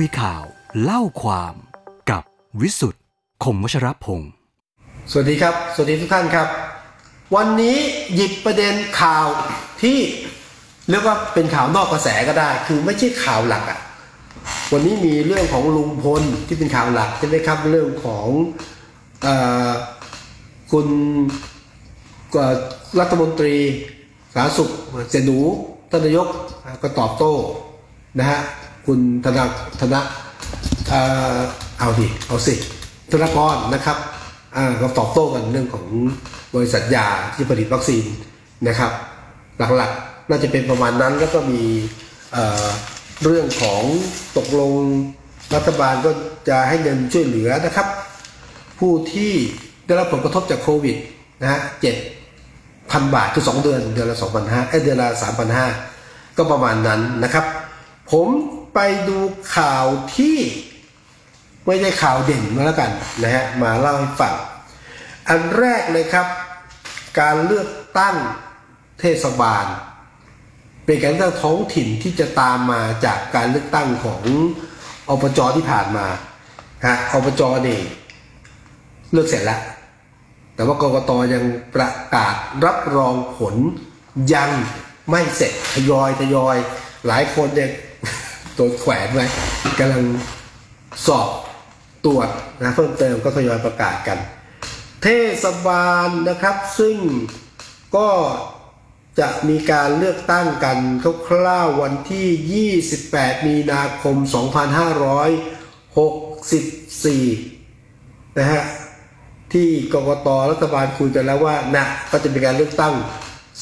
คุยข่าว เล่าความกับวิสุทธ์คมวชรพงศ์สวัสดีครับ สวัสดีทุกท่านครับ วันนี้หยิบประเด็นข่าวที่เรียกว่าเป็นข่าวนอกกระแสก็ได้ คือไม่ใช่ข่าวหลักอะ่ะวันนี้มีเรื่องของลุงพลที่เป็นข่าวหลักใช่ไหมครับ เรื่องของอคุณรัฐมนตรีสาธารณสุขเสนูท่านนายกก็ตอบโต้นะฮะ คุณธนาธนะเอาดิเอาสิธนากรนะครับอ่าตอบโต้กันเรื่องของบริษัทยาที่ผลิตวัคซีนนะครับ หลักๆน่าจะเป็นประมาณนั้นแล้วก็มีเเรื่องของตกลงรัฐบาลก็จะให้เงินช่วยเหลือนะครับ ผู้ที่ได้รับผลกระทบจากโควิดนะฮะเจ็ดพันบาทคือสองเดือนเดือนละสองพันห้าเดือนละสามพันห้าก็ประมาณนั้นนะครับ ผม ไปดูข่าวที่ไม่ได้ข่าวเด่นมาแล้วกันนะฮะมาเล่าให้ฟังอันแรกเลยครับ การเลือกตั้งเทศบาล เป็นการเลือกตั้งท้องถิ่นที่จะตามมาจากการเลือกตั้งของอบจที่ผ่านมาฮะอบจนี่เลือกเสร็จแล้ว แต่ว่ากรกตยังประกาศรับรองผลยังไม่เสร็จทยอยทยอย หลายคนเนี่ย ตัวแขวนไว้กำลังสอบตรวจนะเพิ่มเติมก็ทยอยประกาศกัน เทศบาลนะครับซึ่งก็จะมีการเลือกตั้งกันคร่าวๆวันที่ 28 มีนาคม 2564 นะฮะ ที่กกตรัฐบาลคุยกันแล้วว่านะก็จะมีการเลือกตั้ง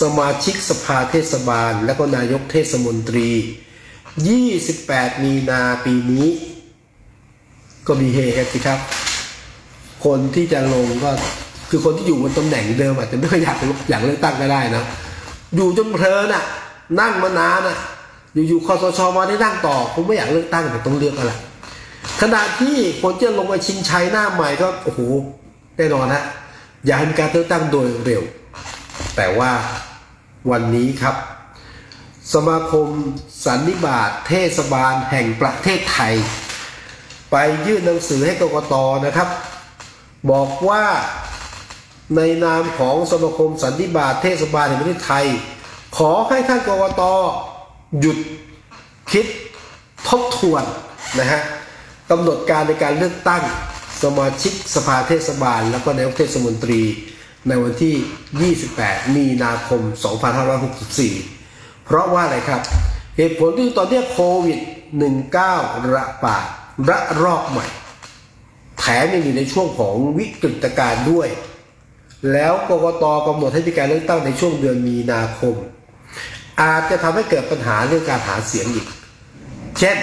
สมาชิกสภาเทศบาล และก็นายกเทศมนตรี 28 มีนาปีนี้ ก็มีเฮกันสิครับ คนที่จะลงก็คือคนที่อยู่บนตำแหน่งเดิมอาจจะไม่อยากอยากเลือกตั้งก็ได้นะ อยู่จนเพลินอะ นั่งมานานอะ อยู่ๆคอสชมาได้นั่งต่อคงไม่อยากเลือกตั้งแต่ต้องเลือกอะไรขณะที่คนจะลงไปชิงชัยหน้าใหม่ก็โอ้โหแน่นอนฮะอยากให้มีการเลือกตั้งโดยเร็ว แต่ว่าวันนี้ครับ สมาคมสันนิบาตเทศบาลแห่งประเทศไทย ไปยื่นหนังสือให้กกตนะครับ บอกว่าในนามของสมาคมสันนิบาตเทศบาลแห่งประเทศไทย ขอให้ท่านกกตหยุดคิดทบทวนนะฮะกำหนดการในการเลือกตั้งสมาชิกสภาเทศบาล แล้วก็นายกเทศมนตรี ในวันที่ 28 มีนาคม 2564 เพราะว่าอะไรครับ เหตุผลที่ตอนนี้โควิด 19 ระบาดระรอกใหม่ แถมยังอยู่ในช่วงของวิกฤตการณ์ด้วย แล้วกกตกำหนดให้มีการเลือกตั้งในช่วงเดือนมีนาคม อาจจะทำให้เกิดปัญหาเรื่องการหาเสียงอีก เช่น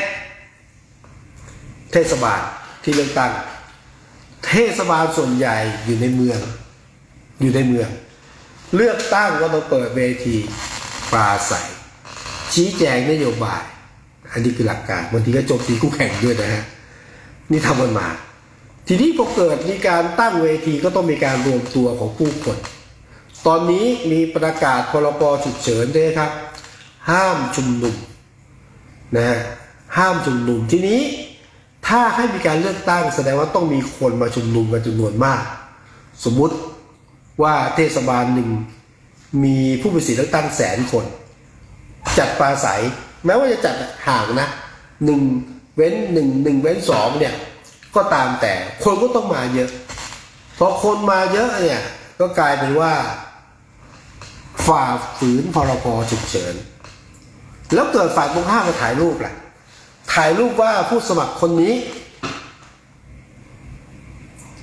เทศบาลที่เลือกตั้งเทศบาลส่วนใหญ่อยู่ในเมือง อยู่ในเมือง เลือกตั้งก็ต้องเปิดเวที ปราศัยชี้แจงนโยบาย อันนี้คือหลักการบางทีก็โจมตีคู่แข่งด้วยนะฮะนี่ทำมันมา ทีนี้พอเกิดมีการตั้งเวทีก็ต้องมีการรวมตัวของผู้คน ตอนนี้มีประกาศพรกฉุกเฉินด้วยครับ ห้ามชุมนุมนะฮะห้ามชุมนุมทีนี้ถ้าให้มีการเลือกตั้งแสดงว่าต้องมีคนมาชุมนุมกันจำนวนมาก สมมุติว่าเทศบาลหนึ่ง มีผู้มีสิทธิ์เลือกตั้งแสนคน จัดปราศัย แม้ว่าจะจัดห่างนะหนึ่งเว้นหนึ่งหนึ่งเว้นสองเนี่ยก็ตามแต่คนก็ต้องมาเยอะพอคนมาเยอะเนี่ยก็กลายเป็นว่า ฝ่าฝืนพรกฉุกเฉิน แล้วเกิดฝ่ายตรงข้ามมาถ่ายรูปแหละถ่ายรูปว่าผู้สมัครคนนี้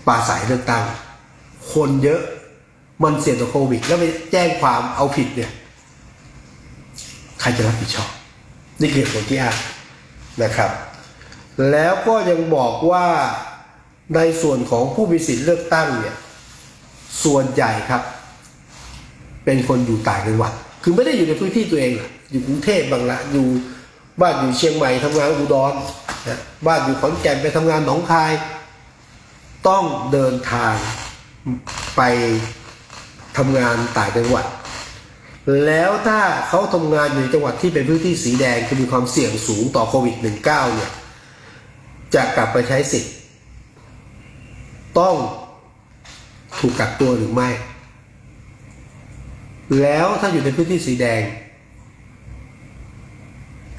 ปราศัยเลือกตั้งคนเยอะ มันเสี่ยงต่อโควิด แล้วไปแจ้งความเอาผิดเนี่ยใครจะรับผิดชอบ นี่คือผลที่ห้านะครับ แล้วก็ยังบอกว่าในส่วนของผู้มีสิทธิ์เลือกตั้งเนี่ยส่วนใหญ่ครับ เป็นคนอยู่ต่างจังหวัด คือไม่ได้อยู่ในพื้นที่ตัวเองหรอกอยู่กรุงเทพบางละอยู่บ้านอยู่เชียงใหม่ทำงานอุดรนะบ้านอยู่ขอนแก่นไปทำงานหนองคาย ต้องเดินทางไป ทำงานต่างจังหวัด แล้วถ้าเขาทำงานอยู่ในจังหวัดที่เป็นพื้นที่สีแดงคือมีความเสี่ยงสูงต่อโควิด -19 เนี่ยจะกลับไปใช้สิทธิ์ ต้องถูกกักตัวหรือไม่ แล้วถ้าอยู่ในพื้นที่สีแดง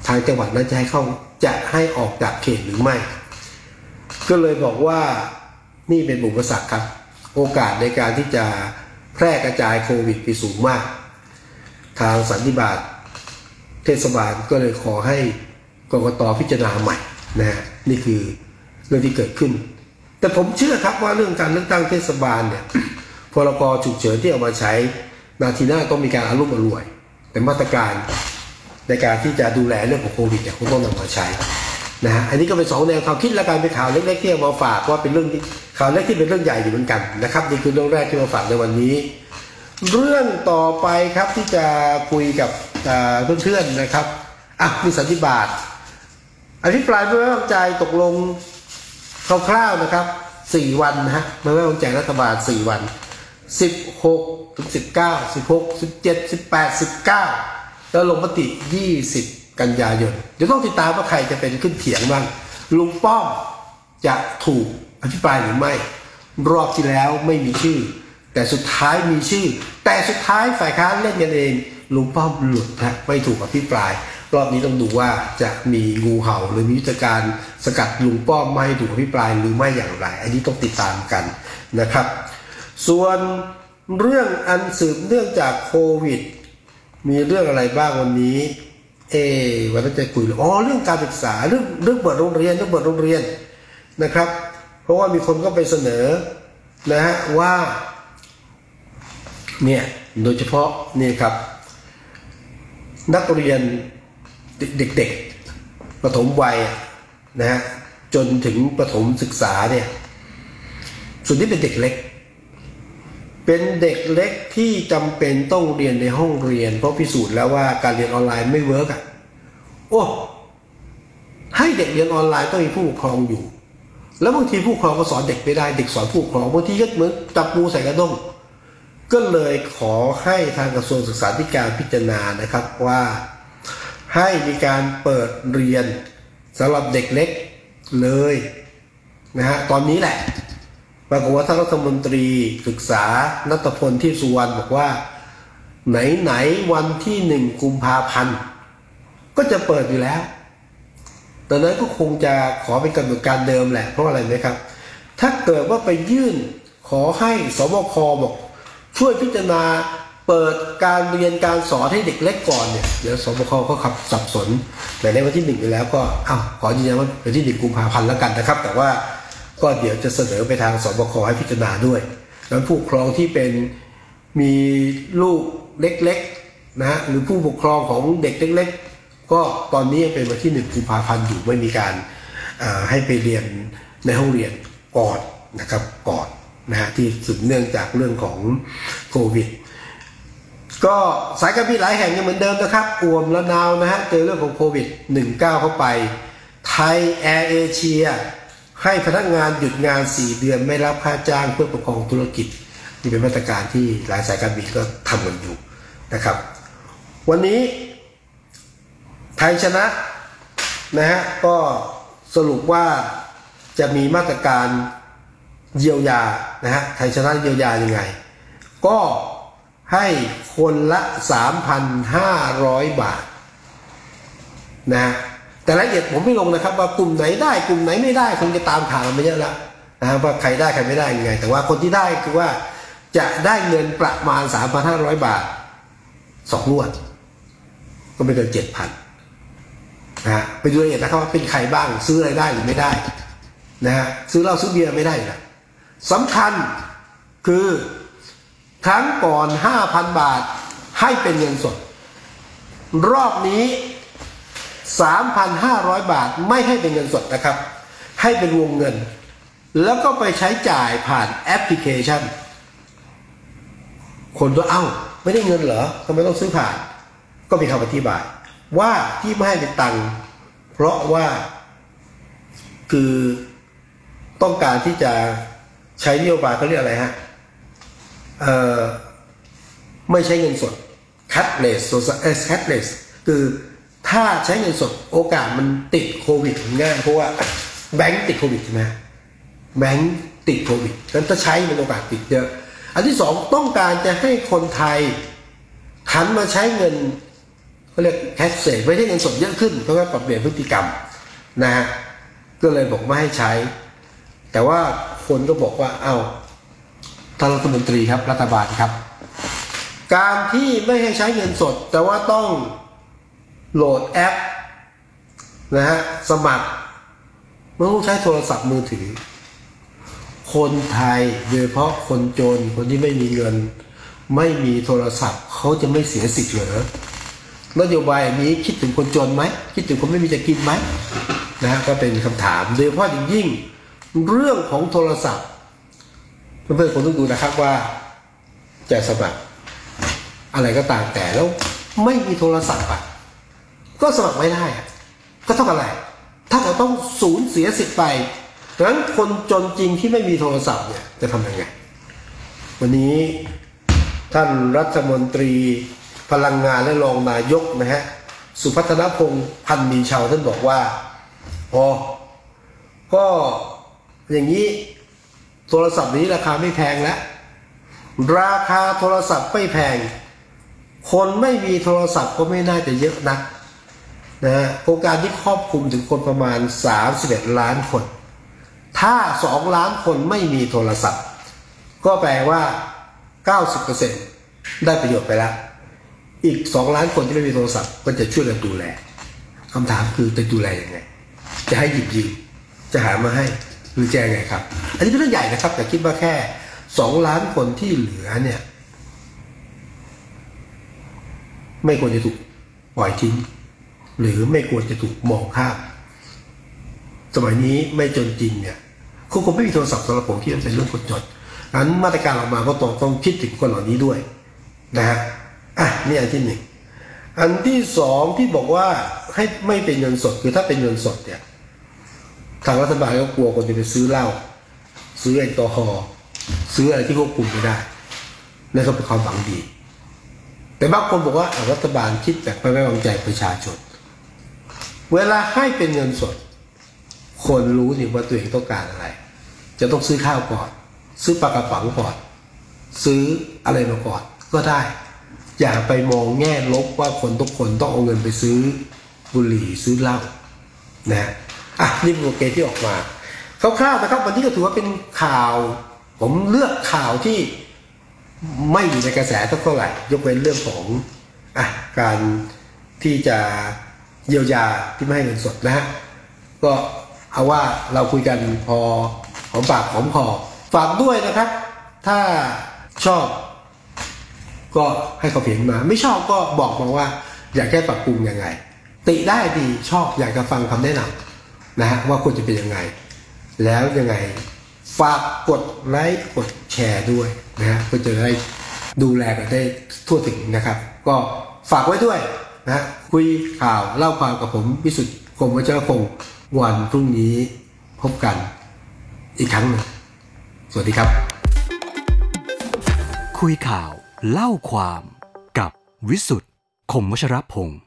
ทางจังหวัดนั้นจะให้เข้าจะให้ออกจากเขตหรือไม่ ก็เลยบอกว่านี่เป็นบุปสรรคครับ โอกาสในการที่จะ แพร่กระจายโควิดไปสูงมาก ทางสันติบาลเทศบาลก็เลยขอให้กรกตพิจารณาใหม่นะฮะนี่คือเรื่องที่เกิดขึ้น แต่ผมเชื่อครับว่าเรื่องการเลือกตั้งเทศบาลเนี่ยพรกฉุกเฉินที่เอามาใช้นาทีหน้าต้องมีการอารุ่มอร่วย แต่มาตรการในการที่จะดูแลเรื่องของโควิดเนี่ยคงต้องนำมาใช้ นะฮะอันนี้ก็เป็นสองแนวความคิดและการเป็นข่าวเล็กๆที่เอามาฝากว่าเป็นเรื่องที่ข่าวเล็กที่เป็นเรื่องใหญ่อยู่เหมือนกันนะครับนี่คือเรื่องแรกที่มาฝากในวันนี้ เรื่องต่อไปครับที่จะคุยกับเพื่อนๆนะครับอะมีสันติบาตอภิปรายไม่ไว้วางใจตกลงคร่าวๆนะครับสี่วันนะฮะไม่ไว้วางใจรัฐบาลสี่วันสิบหกถึงสิบเก้าสิบหกสิบเจ็ดสิบแปดสิบเก้าแล้วลงมติยี่สิบ กันยายนเดี๋ยวต้องติดตามว่าใครจะเป็นขึ้นเถียงบ้างลุงป้อมจะถูกอภิปรายหรือไม่ รอบที่แล้วไม่มีชื่อ แต่สุดท้ายมีชื่อ แต่สุดท้ายฝ่ายค้านเล่นกันเองลุงป้อมหลุดนะไม่ถูกอภิปราย รอบนี้ต้องดูว่าจะมีงูเห่าหรือมียุทธการสกัดลุงป้อมไม่ให้ถูกอภิปรายหรือไม่อย่างไร อันนี้ต้องติดตามกันนะครับ ส่วนเรื่องอันสืบเนื่องจากโควิด มีเรื่องอะไรบ้างวันนี้ เอวันนั้นจะคุยเรื่องอ๋อเรื่องการศึกษาเรื่องเรื่องเปิดโรงเรียนเรื่องเปิดโรงเรียนนะครับ เพราะว่ามีคนก็ไปเสนอนะฮะว่าเนี่ยโดยเฉพาะนี่ครับ นักเรียนเด็กๆประถมวัยนะฮะจนถึงประถมศึกษาเนี่ยส่วนที่เป็นเด็กเล็ก เป็นเด็กเล็กที่จำเป็นต้องเรียนในห้องเรียน เพราะพิสูจน์แล้วว่าการเรียนออนไลน์ไม่ work อะโอ้ให้เด็กเรียนออนไลน์ต้องมีผู้ปกครองอยู่ แล้วบางทีผู้ปกครองก็สอนเด็กไม่ได้เด็กสอนผู้ปกครองบางทีก็เหมือนจับปูใส่กระด้งก็เลยขอให้ทางกระทรวงศึกษาธิการพิจารณานะครับว่า ให้มีการเปิดเรียนสำหรับเด็กเล็กเลยนะฮะตอนนี้แหละ ปรากฏว่าท่านรัฐมนตรีศึกษานัตพลที่สุวรรณบอกว่า ไหนไหนวันที่หนึ่งกุมภาพันธ์ก็จะเปิดอยู่แล้วตอนนั้นก็คงจะขอเป็นกำหนดการเดิมแหละเพราะอะไรไหมครับ ถ้าเกิดว่าไปยื่นขอให้สบคบอก ช่วยพิจารณาเปิดการเรียนการสอนให้เด็กเล็กก่อนเนี่ยเดี๋ยวสบคก็ขับสับสนแต่ในวันที่หนึ่งไปแล้วก็อ้าวขอยืนยันว่าเป็นที่หนึ่งกุมภาพันธ์แล้วกันนะครับ แต่ว่า ก็เดี๋ยวจะเสนอไปทางสบคให้พิจารณาด้วยแล้วผู้ปกครองที่เป็นมีลูกเล็กๆนะฮะหรือผู้ปกครองของเด็กเล็ก ๆ ก็ตอนนี้ยังเป็นวันที่หนึ่งกุมภาพันธ์อยู่ไม่มีการให้ไปเรียนในห้องเรียนก่อนนะครับก่อนนะฮะที่สืบเนื่องจากเรื่องของโควิดก็สายการบินหลายแห่งยังเหมือนเดิมนะครับอ่วมและนาวนะฮะเจอเรื่องของโควิด 19 เข้าไป ไทยแอร์เอเชีย ให้พนักงานหยุดงาน 4 เดือนไม่รับค่าจ้างเพื่อประคองธุรกิจนี่เป็นมาตรการที่หลายสายการบินก็ทำกันอยู่นะครับ วันนี้ไทยชนะนะฮะก็สรุปว่าจะมีมาตรการเยียวยานะฮะไทยชนะเยียวยายังไง ก็ให้คนละ 3,500 บาทนะฮะ แต่รายละเอียดผมไม่ลงนะครับ ว่ากลุ่มไหนได้กลุ่มไหนไม่ได้คงจะตามข่าวมาเยอะแล้วนะครับว่าใครได้ใครไม่ได้ยังไง แต่ว่าคนที่ได้คือว่าจะได้เงินประมาณ 3,500 บาทสองงวด ก็ไม่เกิน7,000นะฮะไปดูรายละเอียดนะครับว่าเป็นใครบ้างซื้ออะไรได้หรือไม่ได้นะฮะซื้อเหล้าซื้อเบียร์ไม่ได้อยู่แล้วสำคัญคือครั้งก่อน 5,000 บาทให้เป็นเงินสด รอบนี้ 3,500 บาทไม่ให้เป็นเงินสดนะครับ ให้เป็นวงเงิน แล้วก็ไปใช้จ่ายผ่านแอปพลิเคชัน คนก็เอ้า ไม่ได้เงินเหรอทำไมต้องซื้อผ่าน ก็มีคำอธิบาย ว่าที่ไม่ให้เป็นตังค์เพราะว่าคือต้องการที่จะใช้นโยบายเขาเรียกอะไรฮะเออไม่ใช้เงินสด cashless so cashless คือ ถ้าใช้เงินสดโอกาสมันติดโควิดง่ายเพราะว่าแบงก์ติดโควิดใช่ไหมแบงก์ติดโควิดนั้นถ้าใช้มันโอกาสติดเยอะ อันที่สองต้องการจะให้คนไทยหันมาใช้เงินเขาเรียกแคชเซไม่ใช่เงินสดเยอะขึ้นเพราะว่าปรับเปลี่ยนพฤติกรรมนะฮะก็เลยบอกไม่ให้ใช้ แต่ว่าคนก็บอกว่าเอา้าท่านรัฐมนตรีครับรัฐบาลครับ การที่ไม่ให้ใช้เงินสด แต่ว่าต้อง โหลดแอปนะฮะสมัครมันต้องใช้โทรศัพท์มือถือ คนไทยโดยเฉพาะคนจนคนที่ไม่มีเงิน ไม่มีโทรศัพท์เขาจะไม่เสียสิทธิ์เหรอนโยบายอย่างนี้คิดถึงคนจนไหมคิดถึงคนไม่มีจะกินไหมนะฮะก็เป็นคำถามโดยเฉพาะอย่างยิ่งเรื่องของโทรศัพท์เพื่อนๆคนต้องดูนะครับว่าจะสมัครอะไรก็ตามแต่แล้วไม่มีโทรศัพท์อะ ก็สมัครไม่ได้ ก็เท่ากับอะไร ถ้าเราต้องสูญเสียสิทธิ์ไปดังนั้นคนจนจริงที่ไม่มีโทรศัพท์เนี่ยจะทำยังไง วันนี้ท่านรัฐมนตรีพลังงานและรองนายกนะฮะสุพัฒนพงศ์พันธ์มีชาวท่านบอกว่าอ๋อก็อย่างนี้โทรศัพท์นี้ราคาไม่แพงแล้ว ราคาโทรศัพท์ไม่แพง คนไม่มีโทรศัพท์ก็ไม่น่าจะเยอะนัก นะฮะโครงการที่ครอบคลุมถึงคนประมาณ 31 ล้านคน ถ้า 2 ล้านคนไม่มีโทรศัพท์ ก็แปลว่า 90%ได้ประโยชน์ไปแล้ว อีก 2 ล้านคนที่ไม่มีโทรศัพท์ ก็จะช่วยกันดูแลคำถามคือจะดูแลยังไง จะให้หยิบยืมจะหามาให้หรือแจะยังไงครับ อันนี้เป็นเรื่องใหญ่นะครับ แต่คิดว่าแค่ 2 ล้านคนที่เหลือเนี่ย ไม่ควรจะถูกปล่อยทิ้ง หรือไม่ควรจะถูกมองข้ามสมัยนี้ไม่จนจริงเนี่ยคงคงไม่มีโทรศัพท์สำหรับผมที่จะเป็นเรื่องคนจนงั้นมาตรการออกมาก็ต้องต้องคิดถึงคนเหล่านี้ด้วยนะฮะอะนี่อันที่หนึ่งอันที่สองที่บอกว่าให้ไม่เป็นเงินสดคือถ้าเป็นเงินสดเนี่ยทางรัฐบาลก็กลัวคนจะไปซื้อเหล้าซื้อแอลกอฮอล์ซื้ออะไรที่ควบคุมไม่ได้นั่นก็เป็นความหวังดี แต่บางคนบอกว่ารัฐบาลคิดแบบไม่ไว้วางใจประชาชน เวลาให้เป็นเงินสด คนรู้สิว่าตัวเองต้องการอะไร จะต้องซื้อข้าวก่อน ซื้อปลากระป๋องก่อน ซื้ออะไรมาก่อนก็ได้ อย่าไปมองแง่ลบว่าคนทุกคนต้องเอาเงินไปซื้อบุหรี่ซื้อเหล้านะอะนี่เป็นโอเคที่ออกมาคร่าวๆนะครับวันนี้ก็ถือว่าเป็นข่าว ผมเลือกข่าวที่ไม่อยู่ในกระแสเท่าไหร่ ยกเว้นเรื่องของอะการที่จะ เยียวยาที่ไม่ให้เงินสดนะฮะก็เอาว่าเราคุยกันพอหอมปากหอมคอฝากด้วยนะครับ ถ้าชอบ ก็ให้เขาเขียนมา ไม่ชอบก็บอกมาว่า อยากแก้ปรับปรุงยังไง ติได้ดีชอบอยากจะฟังคำแนะนำนะฮะว่าควรจะเป็นยังไง แล้วยังไงฝากกดไลค์กดแชร์ด้วยนะฮะเพื่อจะได้ดูแลกันได้ทั่วถึงนะครับ ก็ฝากไว้ด้วย นะคุยข่าวเล่าความกับผมวิสุทธิ์คมวัชรพงศ์วันพรุ่งนี้พบกันอีกครั้งหนึ่งสวัสดีครับ คุยข่าวเล่าความกับวิสุทธ์คมวชรพงศ์